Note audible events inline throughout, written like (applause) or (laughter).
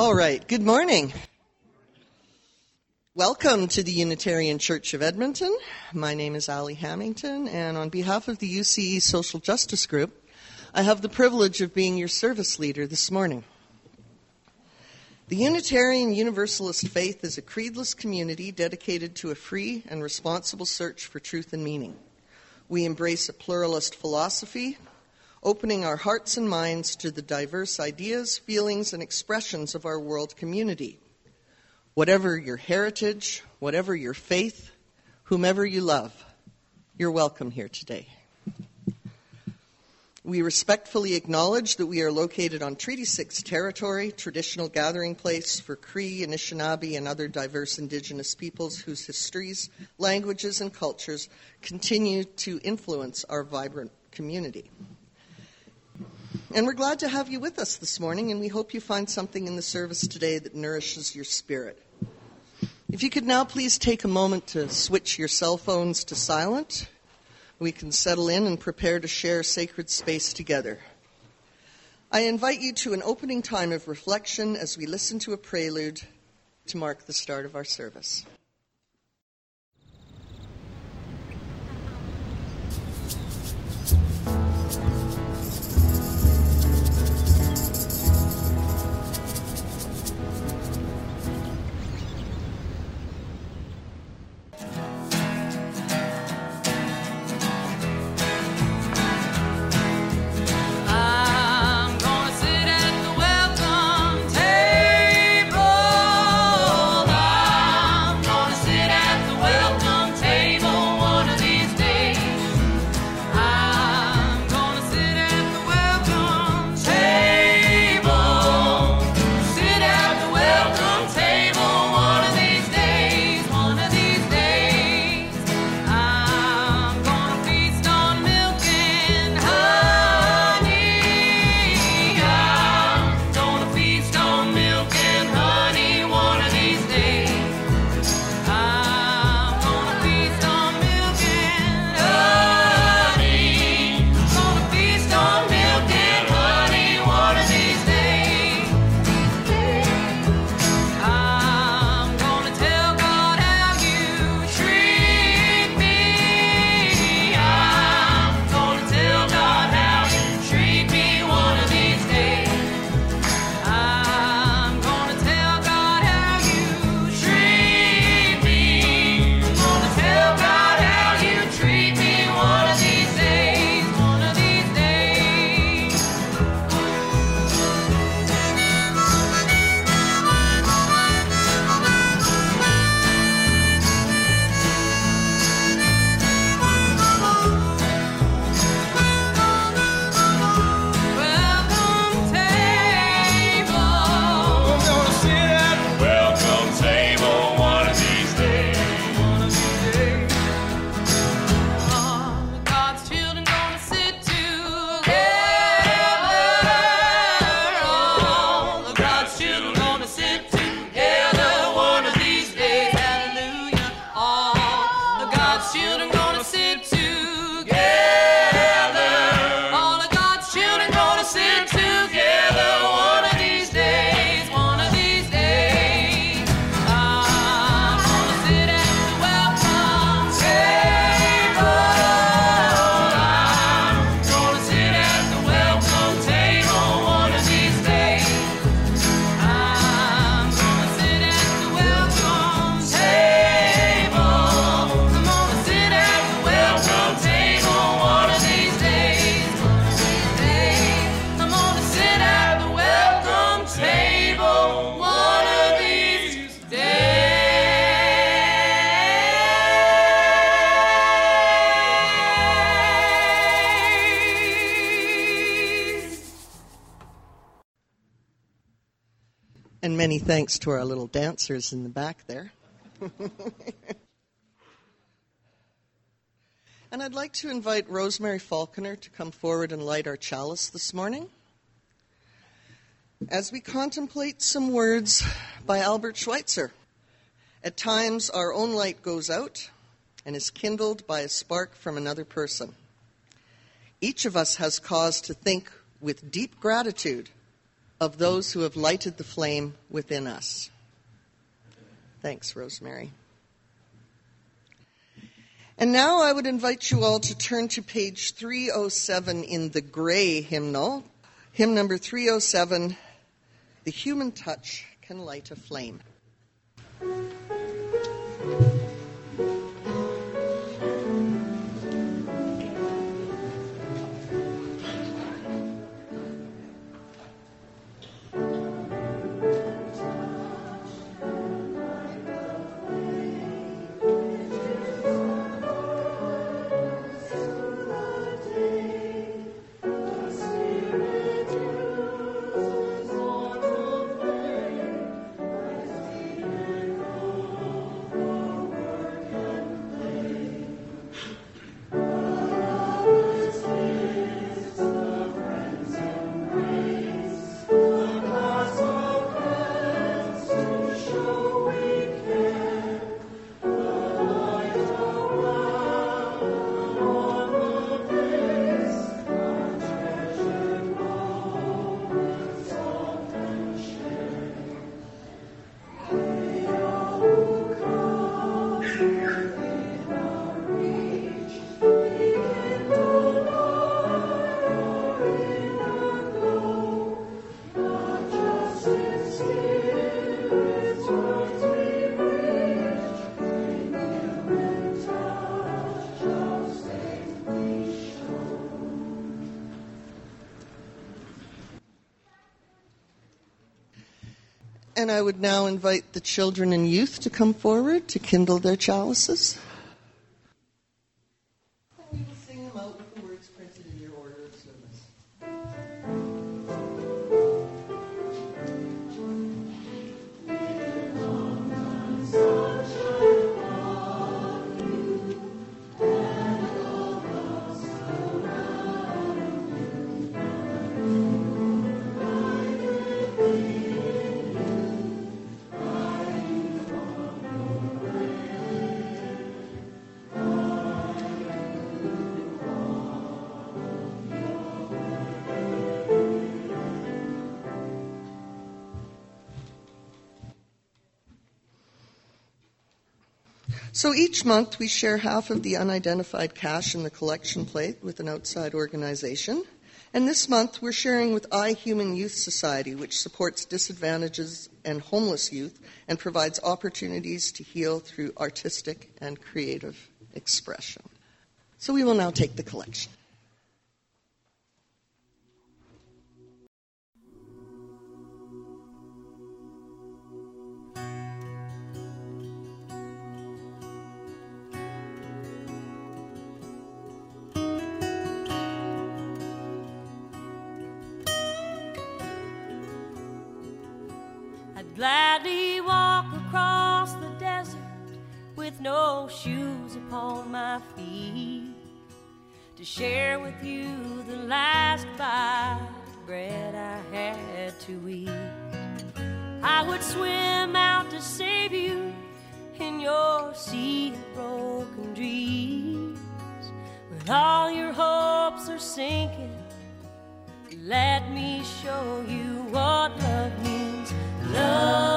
All right, good morning. Welcome to the Unitarian Church of Edmonton. My name is Ali Hamilton, and on behalf of the UCE Social Justice Group, I have the privilege of being your service leader this morning. The Unitarian Universalist faith is a creedless community dedicated to a free and responsible search for truth and meaning. We embrace a pluralist philosophy, opening our hearts and minds to the diverse ideas, feelings, and expressions of our world community. Whatever your heritage, whatever your faith, whomever you love, you're welcome here today. We respectfully acknowledge that we are located on Treaty 6 territory, traditional gathering place for Cree, Anishinaabe, and other diverse Indigenous peoples whose histories, languages, and cultures continue to influence our vibrant community. And we're glad to have you with us this morning, and we hope you find something in the service today that nourishes your spirit. If you could now please take a moment to switch your cell phones to silent, we can settle in and prepare to share sacred space together. I invite you to an opening time of reflection as we listen to a prelude to mark the start of our service. Thanks to our little dancers in the back there. (laughs) and I'd like to invite Rosemary Falconer to come forward and light our chalice this morning. As we contemplate some words by Albert Schweitzer, at times our own light goes out and is kindled by a spark from another person. Each of us has cause to think with deep gratitude of those who have lighted the flame within us. Thanks, Rosemary. And now I would invite you all to turn to page 307 in the gray hymnal, hymn number 307 The Human Touch Can Light a Flame. And I would now invite the children and youth to come forward to kindle their chalices. So each month we share half of the unidentified cash in the collection plate with an outside organization. And this month we're sharing with iHuman Youth Society, which supports disadvantages and homeless youth and provides opportunities to heal through artistic and creative expression. So we will now take the collection. No shoes upon my feet to share with you the last bite of bread I had to eat. I would swim out to save you in your sea of broken dreams. When all your hopes are sinking, let me show you what love means. Love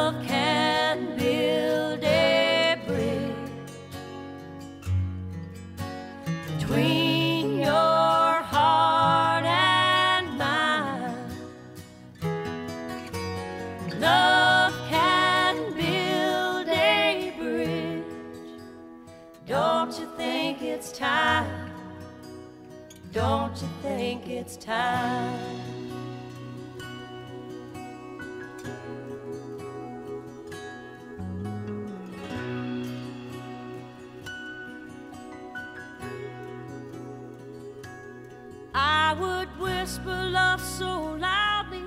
it's time? I would whisper love so loudly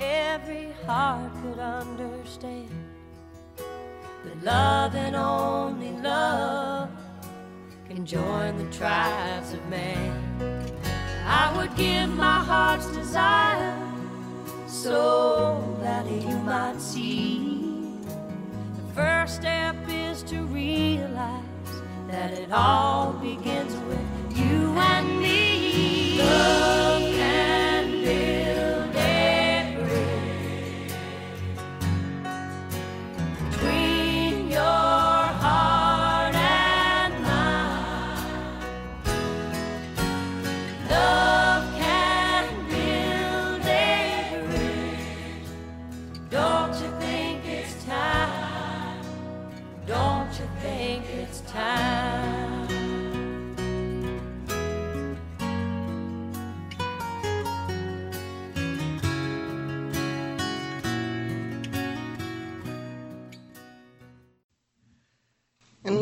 every heart could understand. But love and only love can join the tribes of man. I would give my heart's desire so that you might see. The first step is to realize that it all begins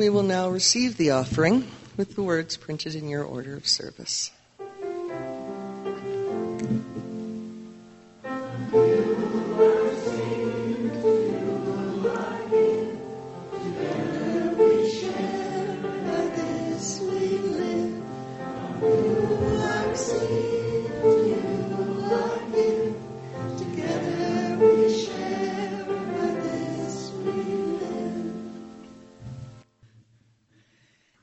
we will now receive the offering with the words printed in your order of service.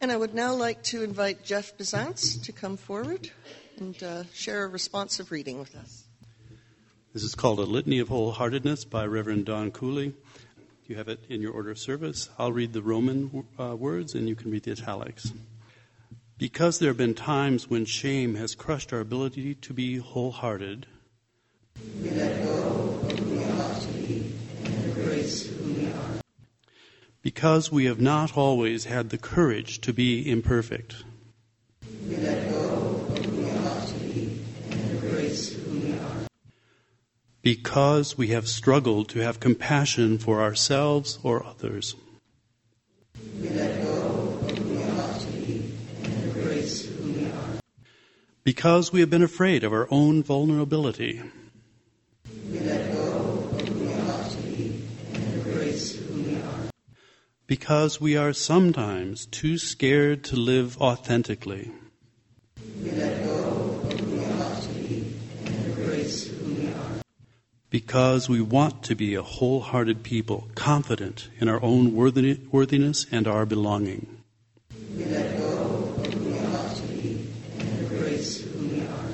And I would now like to invite Jeff Bizance to come forward and uh, share a responsive reading with us. This is called A Litany of Wholeheartedness by Reverend Dawn Cooley. You have it in your order of service. I'll read the Roman uh, words and you can read the italics. Because there have been times when shame has crushed our ability to be wholehearted, we let go of who we ought to be and embrace who we are. Because we have not always had the courage to be imperfect. We let go we embrace who we are. Because we have struggled to have compassion for ourselves or others. We let go we embrace who we are. Because we have been afraid of our own vulnerability. We let go of who we ought to be and embrace who we are. Because we are sometimes too scared to live authentically. Because we want to be a wholehearted people, confident in our own worthiness and our belonging. We let go of who we ought to be and embrace who we are.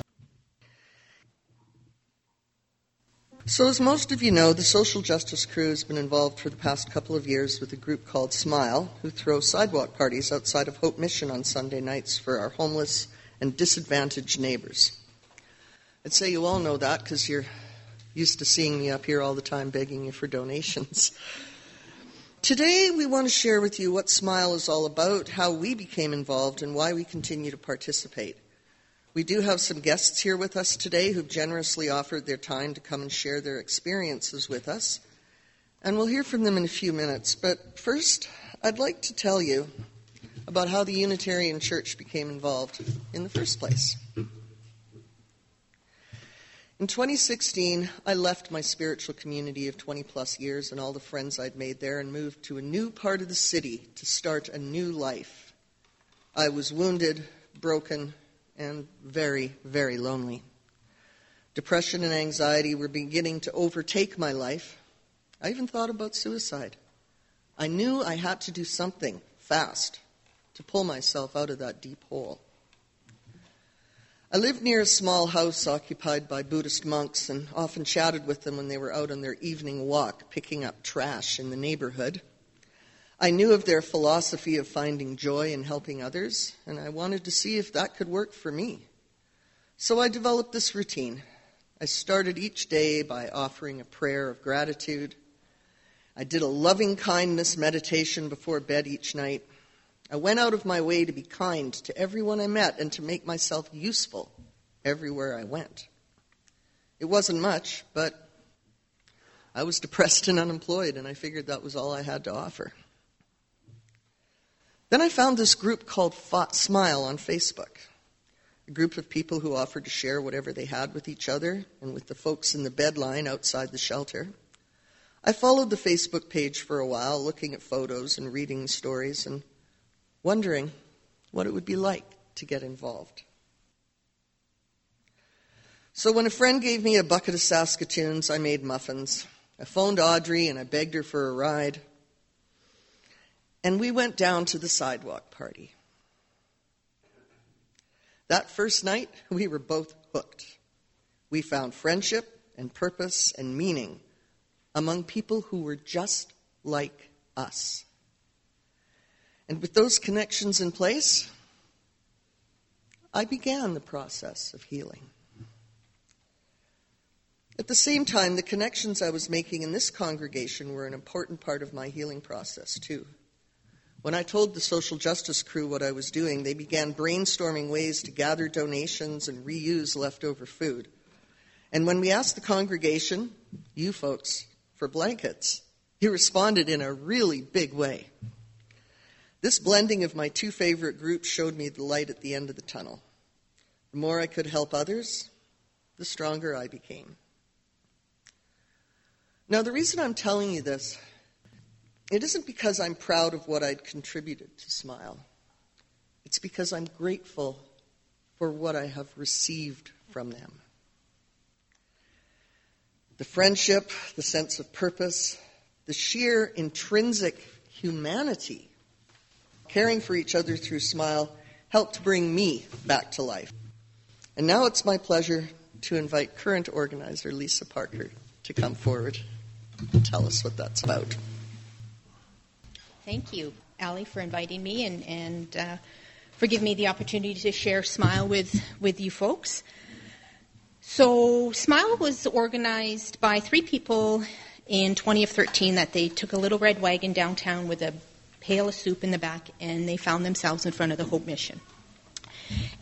So, as most of you know, the social justice crew has been involved for the past couple of years with a group called Smile, who throw sidewalk parties outside of Hope Mission on Sunday nights for our homeless and disadvantaged neighbors. I'd say you all know that because you're used to seeing me up here all the time begging you for donations. Today, we want to share with you what Smile is all about, how we became involved, and why we continue to participate. We do have some guests here with us today who've generously offered their time to come and share their experiences with us. And we'll hear from them in a few minutes. But first, I'd like to tell you about how the Unitarian Church became involved in the first place. In 2016, I left my spiritual community of 20 plus years and all the friends I'd made there and moved to a new part of the city to start a new life. I was wounded, broken, and very, very lonely. Depression and anxiety were beginning to overtake my life. I even thought about suicide. I knew I had to do something fast to pull myself out of that deep hole. I lived near a small house occupied by Buddhist monks and often chatted with them when they were out on their evening walk picking up trash in the neighborhood. I knew of their philosophy of finding joy in helping others, and I wanted to see if that could work for me. So I developed this routine. I started each day by offering a prayer of gratitude. I did a loving kindness meditation before bed each night. I went out of my way to be kind to everyone I met and to make myself useful everywhere I went. It wasn't much, but I was depressed and unemployed, and I figured that was all I had to offer. Then I found this group called Smile on Facebook, a group of people who offered to share whatever they had with each other and with the folks in the bed line outside the shelter. I followed the Facebook page for a while, looking at photos and reading stories and wondering what it would be like to get involved. So when a friend gave me a bucket of Saskatoons, I made muffins. I phoned Audrey and I begged her for a ride. And we went down to the sidewalk party. That first night, we were both hooked. We found friendship and purpose and meaning among people who were just like us. And with those connections in place, I began the process of healing. At the same time, the connections I was making in this congregation were an important part of my healing process, too. When I told the social justice crew what I was doing, they began brainstorming ways to gather donations and reuse leftover food. And when we asked the congregation, you folks, for blankets, he responded in a really big way. This blending of my two favorite groups showed me the light at the end of the tunnel. The more I could help others, the stronger I became. Now, the reason I'm telling you this, it isn't because I'm proud of what I'd contributed to Smile. It's because I'm grateful for what I have received from them. The friendship, the sense of purpose, the sheer intrinsic humanity, caring for each other through Smile, helped bring me back to life. And now it's my pleasure to invite current organizer Lisa Parker to come forward and tell us what that's about. Thank you, Ali, for inviting me and, and uh, for giving me the opportunity to share Smile with, with you folks. So, Smile was organized by three people in 2013 that they took a little red wagon downtown with a pail of soup in the back and they found themselves in front of the Hope Mission.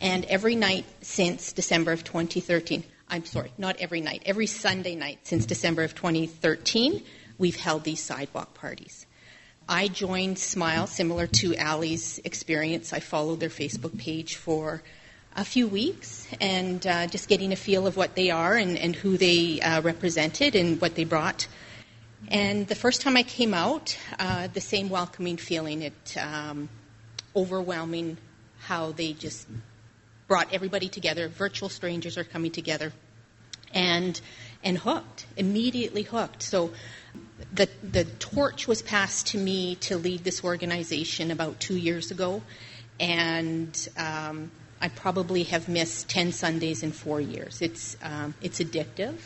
And every night since December of 2013, I'm sorry, not every night, every Sunday night since December of 2013, we've held these sidewalk parties. I joined Smile, similar to Ali's experience. I followed their Facebook page for a few weeks and uh, just getting a feel of what they are and, and who they uh, represented and what they brought. And the first time I came out, uh, the same welcoming feeling, it um, overwhelming how they just brought everybody together. Virtual strangers are coming together, and and hooked immediately hooked. So the the torch was passed to me to lead this organization about two years ago, and um, I probably have missed 10 Sundays in four years. It's, um, it's addictive.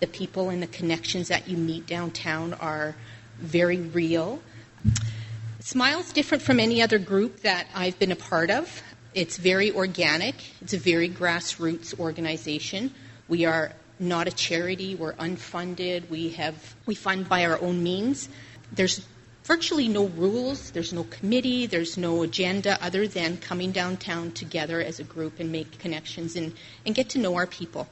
The people and the connections that you meet downtown are very real. Smile's different from any other group that I've been a part of. It's very organic, it's a very grassroots organization. We are not a charity, we're unfunded, we, have, we fund by our own means. There's virtually no rules, there's no committee, there's no agenda other than coming downtown together as a group and make connections and, and get to know our people.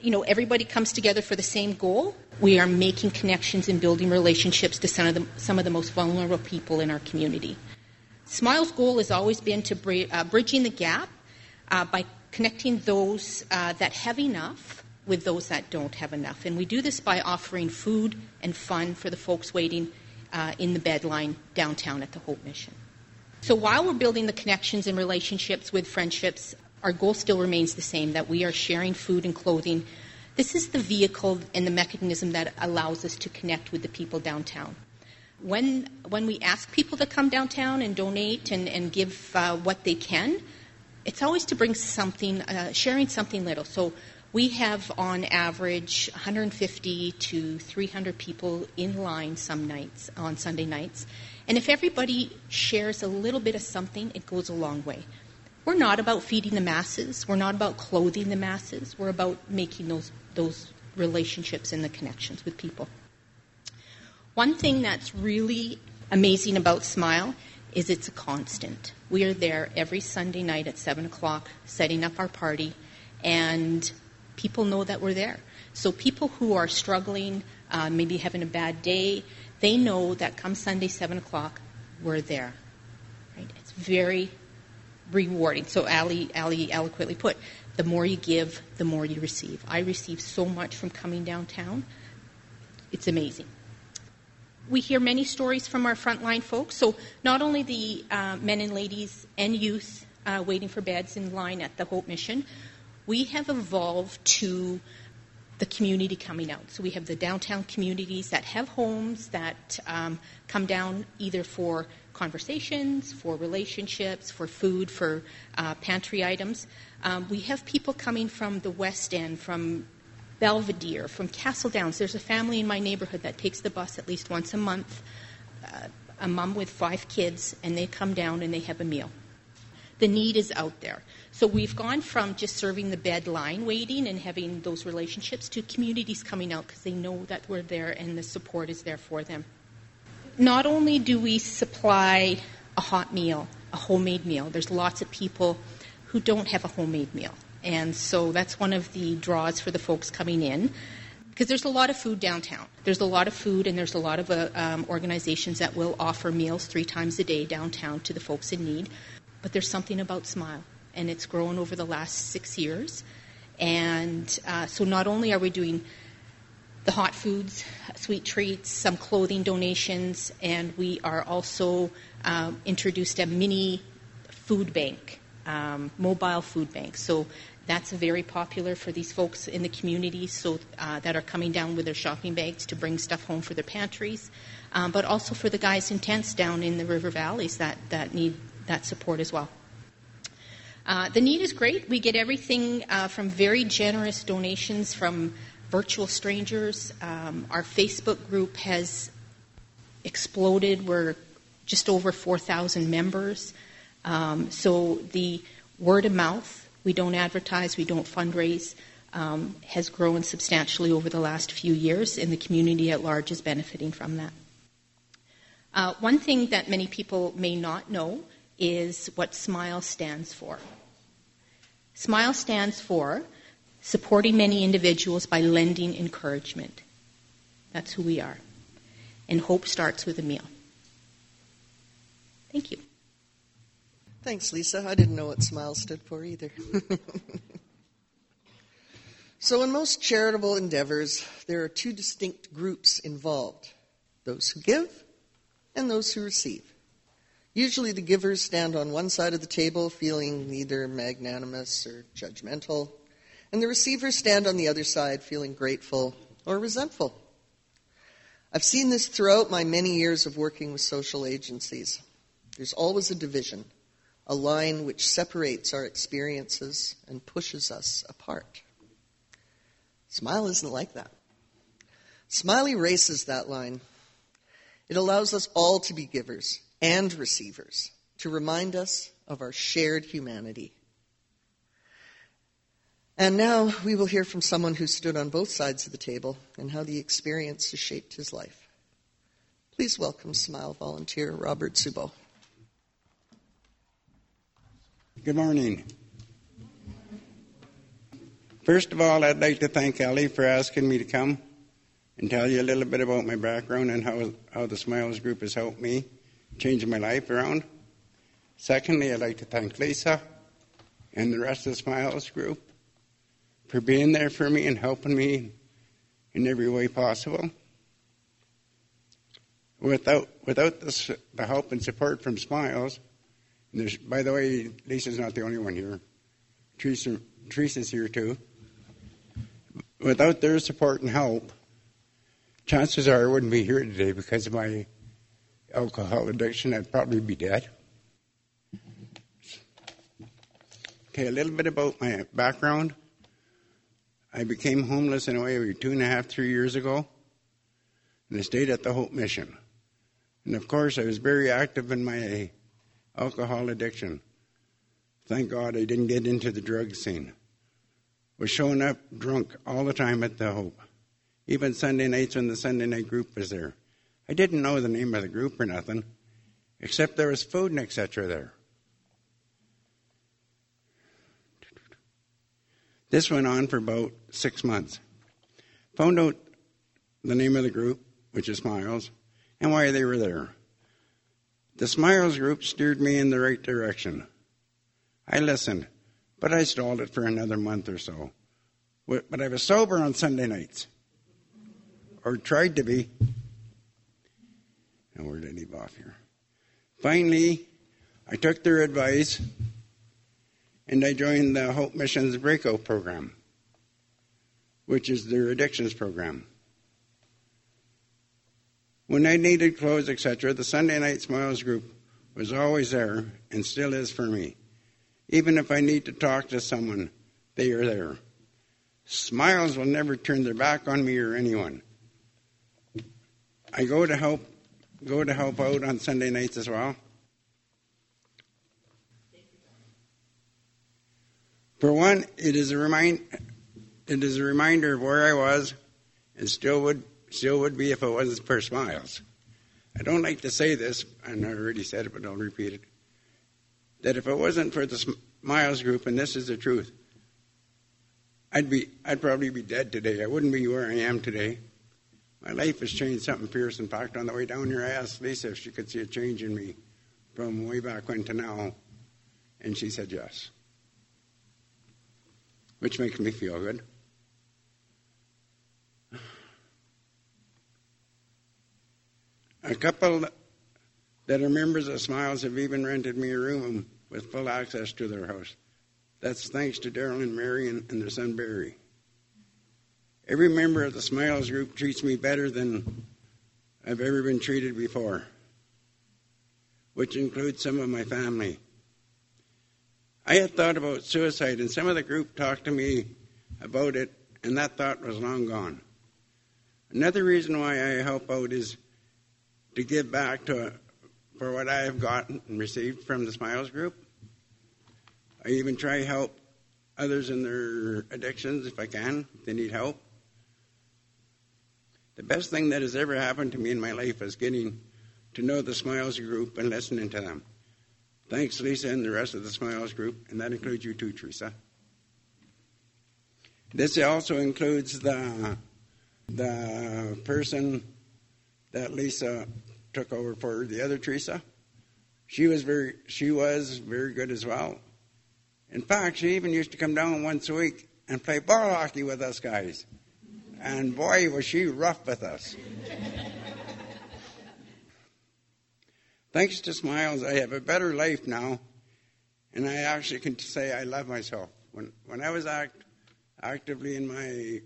You know, everybody comes together for the same goal. We are making connections and building relationships to some of the, some of the most vulnerable people in our community. Smile's goal has always been to br- uh, bridging the gap uh, by connecting those uh, that have enough with those that don't have enough. And we do this by offering food and fun for the folks waiting uh, in the bedline downtown at the Hope Mission. So while we're building the connections and relationships with friendships, our goal still remains the same that we are sharing food and clothing. This is the vehicle and the mechanism that allows us to connect with the people downtown. When, when we ask people to come downtown and donate and, and give uh, what they can, it's always to bring something, uh, sharing something little. So we have on average 150 to 300 people in line some nights on Sunday nights. And if everybody shares a little bit of something, it goes a long way. We're not about feeding the masses. We're not about clothing the masses. We're about making those, those relationships and the connections with people. One thing that's really amazing about Smile is it's a constant. We are there every Sunday night at 7 o'clock setting up our party, and people know that we're there. So people who are struggling, uh, maybe having a bad day, they know that come Sunday, 7 o'clock, we're there. Right? It's very rewarding. So Ali, Ali eloquently put, the more you give, the more you receive. I receive so much from coming downtown. It's amazing. We hear many stories from our frontline folks. So not only the uh, men and ladies and youth uh, waiting for beds in line at the Hope Mission, we have evolved to the community coming out. So we have the downtown communities that have homes that um, come down either for conversations, for relationships, for food, for uh, pantry items. Um, we have people coming from the West End, from Belvedere, from Castle Downs. There's a family in my neighborhood that takes the bus at least once a month, uh, a mom with five kids, and they come down and they have a meal. The need is out there. So we've gone from just serving the bed line waiting and having those relationships to communities coming out because they know that we're there and the support is there for them. not only do we supply a hot meal, a homemade meal, there's lots of people who don't have a homemade meal. And so that's one of the draws for the folks coming in because there's a lot of food downtown. There's a lot of food, and there's a lot of uh, um, organizations that will offer meals three times a day downtown to the folks in need. But there's something about Smile, and it's grown over the last six years. And uh, so not only are we doing the hot foods, sweet treats, some clothing donations, and we are also um, introduced a mini food bank, um, mobile food bank. So that's very popular for these folks in the community so uh, that are coming down with their shopping bags to bring stuff home for their pantries, um, but also for the guys in tents down in the river valleys that, that need that support as well. Uh, the need is great. We get everything uh, from very generous donations from virtual strangers. Um, our Facebook group has exploded. We're just over 4,000 members. Um, so the word of mouth we don't advertise, we don't fundraise, um, has grown substantially over the last few years, and the community at large is benefiting from that. Uh, one thing that many people may not know is what SMILE stands for. SMILE stands for supporting many individuals by lending encouragement. That's who we are. And hope starts with a meal. Thank you. Thanks, Lisa. I didn't know what SMILE stood for either. (laughs) so, in most charitable endeavors, there are two distinct groups involved those who give and those who receive. Usually, the givers stand on one side of the table feeling either magnanimous or judgmental, and the receivers stand on the other side feeling grateful or resentful. I've seen this throughout my many years of working with social agencies. There's always a division a line which separates our experiences and pushes us apart. Smile isn't like that. Smile erases that line. It allows us all to be givers and receivers, to remind us of our shared humanity. And now we will hear from someone who stood on both sides of the table and how the experience has shaped his life. Please welcome Smile volunteer Robert Subo. Good morning. First of all, I'd like to thank Ellie for asking me to come and tell you a little bit about my background and how, how the Smiles group has helped me change my life around. Secondly, I'd like to thank Lisa and the rest of the Smiles group for being there for me and helping me in every way possible. Without, without the, the help and support from Smiles, there's, by the way, Lisa's not the only one here. Teresa, Teresa's here too. Without their support and help, chances are I wouldn't be here today because of my alcohol addiction. I'd probably be dead. Okay, a little bit about my background. I became homeless in a way two and a half, three years ago, and I stayed at the Hope Mission. And of course, I was very active in my alcohol addiction. Thank God I didn't get into the drug scene. Was showing up drunk all the time at the Hope. Even Sunday nights when the Sunday night group was there. I didn't know the name of the group or nothing, except there was food and etc. there. This went on for about six months. Found out the name of the group, which is Miles, and why they were there. The Smiles group steered me in the right direction. I listened, but I stalled it for another month or so. But I was sober on Sunday nights, or tried to be. And where did I leave off here? Finally, I took their advice and I joined the Hope Missions Breakout Program, which is their addictions program. When I needed clothes, etc., the Sunday Night Smiles group was always there and still is for me. Even if I need to talk to someone, they are there. Smiles will never turn their back on me or anyone. I go to help go to help out on Sunday nights as well. For one, it is a remind it is a reminder of where I was and still would still would be if it wasn't for smiles. I don't like to say this, and I already said it, but I'll repeat it. That if it wasn't for the Smiles group, and this is the truth, I'd be, I'd probably be dead today. I wouldn't be where I am today. My life has changed something fierce. In fact, on the way down here, I asked Lisa if she could see a change in me from way back when to now, and she said yes, which makes me feel good. A couple that are members of Smiles have even rented me a room with full access to their house. That's thanks to Daryl and Marion and their son Barry. Every member of the Smiles group treats me better than I've ever been treated before, which includes some of my family. I had thought about suicide, and some of the group talked to me about it, and that thought was long gone. Another reason why I help out is to give back to for what I have gotten and received from the Smiles Group. I even try to help others in their addictions if I can, if they need help. The best thing that has ever happened to me in my life is getting to know the Smiles Group and listening to them. Thanks, Lisa, and the rest of the Smiles Group, and that includes you too, Teresa. This also includes the the person that Lisa took over for the other Teresa. She was very she was very good as well. In fact, she even used to come down once a week and play ball hockey with us guys. And boy, was she rough with us. (laughs) Thanks to Smiles, I have a better life now, and I actually can say I love myself. When when I was act, actively in my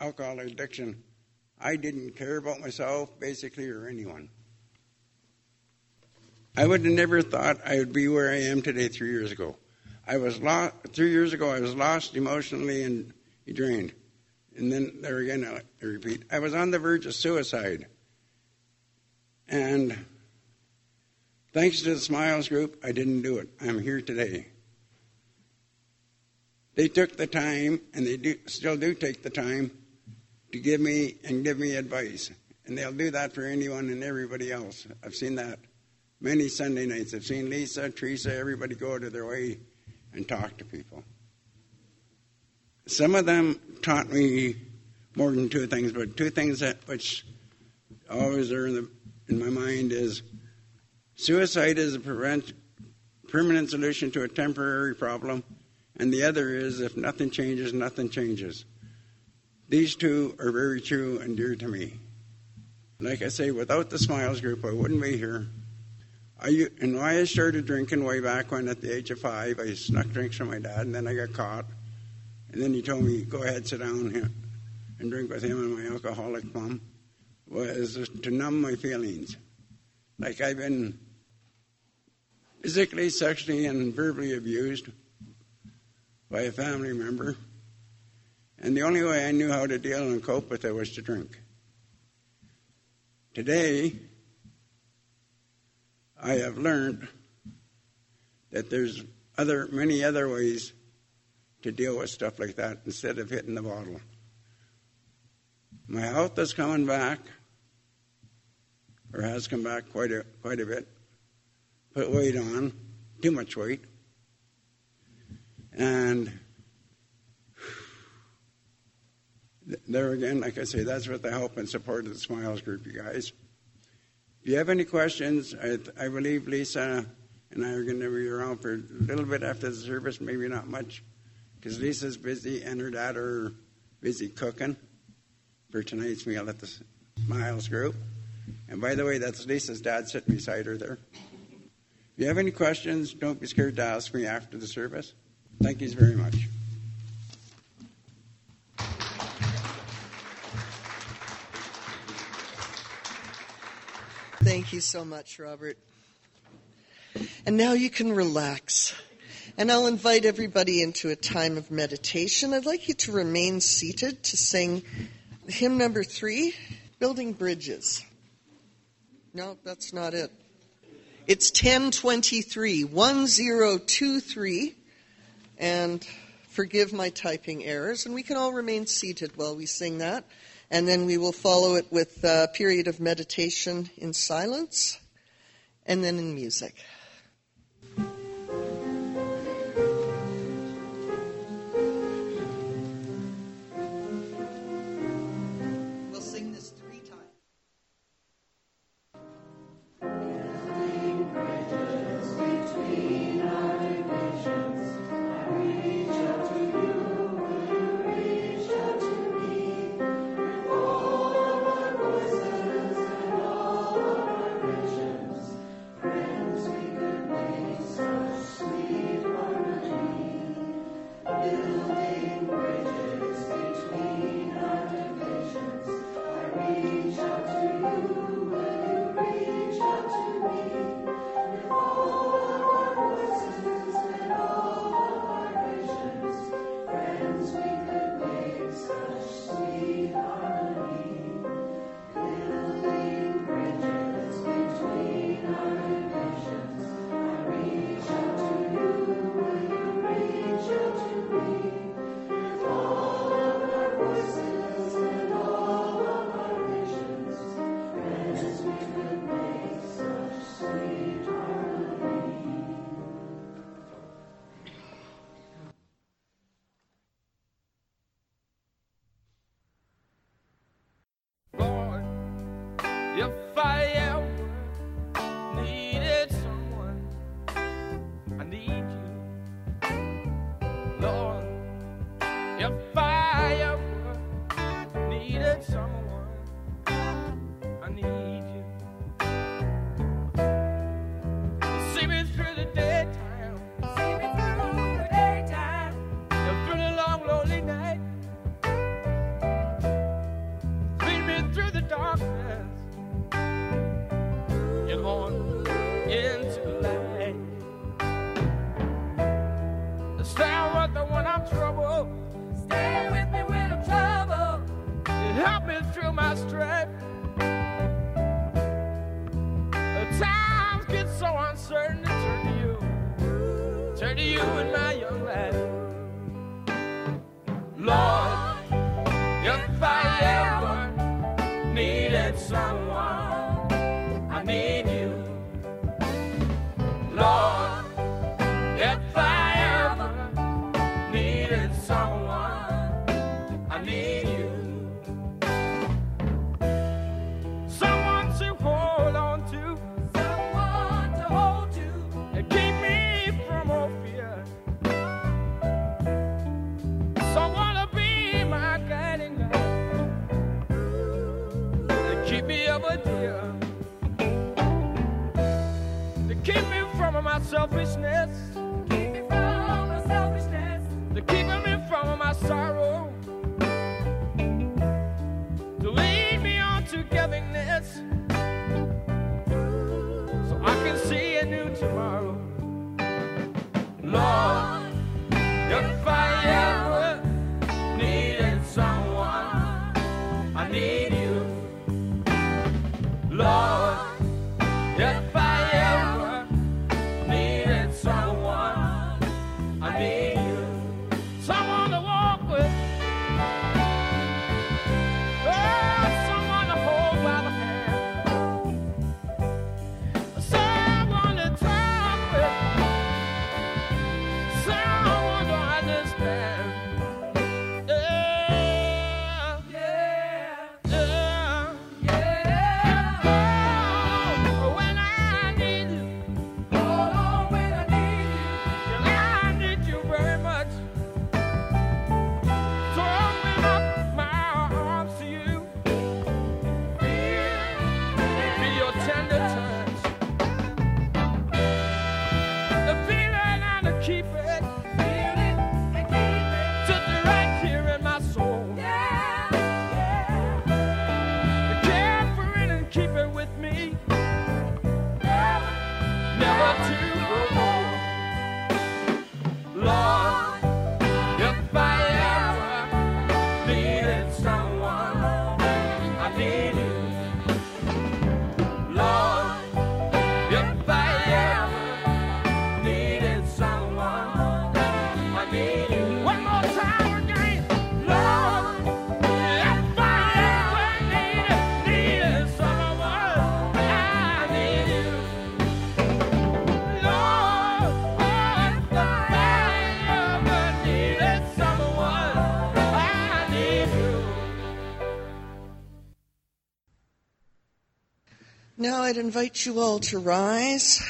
alcohol addiction, I didn't care about myself, basically, or anyone. I would have never thought I would be where I am today three years ago. I was lost, three years ago, I was lost emotionally and drained. And then there again, I repeat, I was on the verge of suicide. And thanks to the Smiles Group, I didn't do it. I'm here today. They took the time, and they do, still do take the time, to give me and give me advice. And they'll do that for anyone and everybody else. I've seen that many Sunday nights. I've seen Lisa, Teresa, everybody go to their way and talk to people. Some of them taught me more than two things, but two things that which always are in, the, in my mind is suicide is a prevent, permanent solution to a temporary problem, and the other is if nothing changes, nothing changes. These two are very true and dear to me. Like I say, without the Smiles Group, I wouldn't be here. I, and why I started drinking way back when at the age of five, I snuck drinks from my dad, and then I got caught. And then he told me, go ahead, sit down here and drink with him and my alcoholic mom, was to numb my feelings. Like I've been physically, sexually, and verbally abused by a family member. And the only way I knew how to deal and cope with it was to drink. Today, I have learned that there's other many other ways to deal with stuff like that instead of hitting the bottle. My health is coming back, or has come back quite a quite a bit. Put weight on, too much weight, and there again, like I say, that's with the help and support of the Smiles Group, you guys. If you have any questions, I, I believe Lisa and I are going to be around for a little bit after the service, maybe not much, because Lisa's busy and her dad are busy cooking for tonight's meal at the Smiles Group. And by the way, that's Lisa's dad sitting beside her there. If you have any questions, don't be scared to ask me after the service. Thank you very much. Thank you so much, Robert. And now you can relax. And I'll invite everybody into a time of meditation. I'd like you to remain seated to sing hymn number three, Building Bridges. No, that's not it. It's 1023, 1023. And forgive my typing errors. And we can all remain seated while we sing that. And then we will follow it with a period of meditation in silence and then in music. Now I'd invite you all to rise.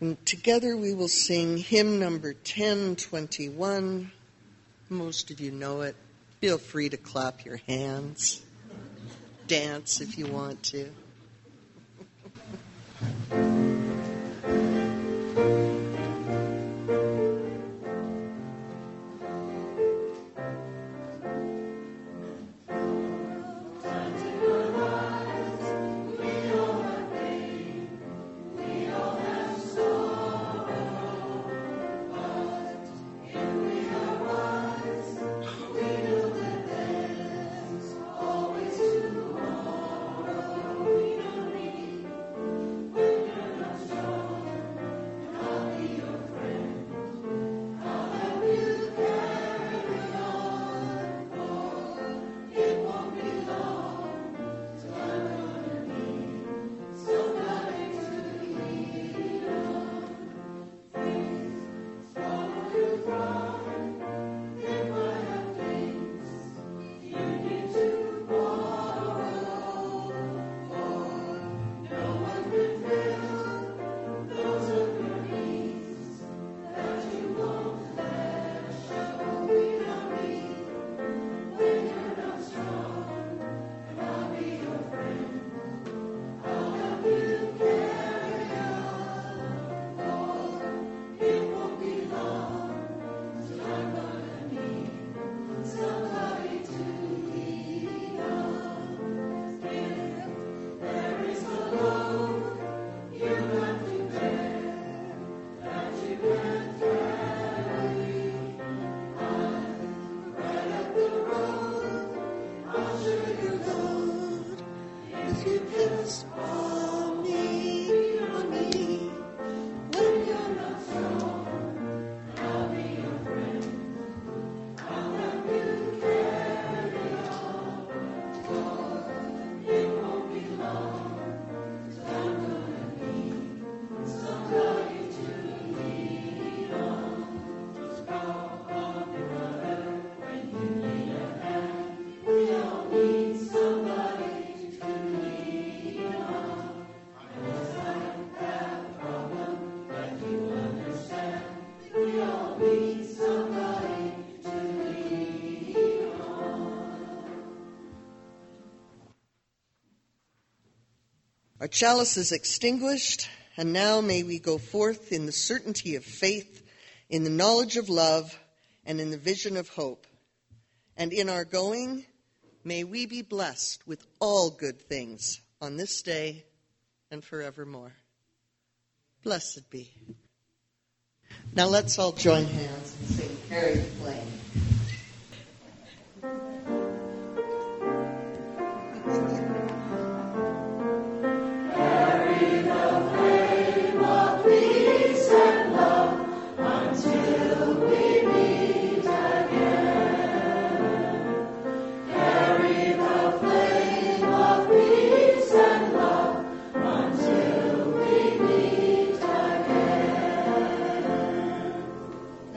And together we will sing hymn number 1021. Most of you know it. Feel free to clap your hands, dance if you want to. Chalice is extinguished, and now may we go forth in the certainty of faith, in the knowledge of love, and in the vision of hope. And in our going, may we be blessed with all good things on this day and forevermore. Blessed be. Now let's all join hands and sing Carry the Flame.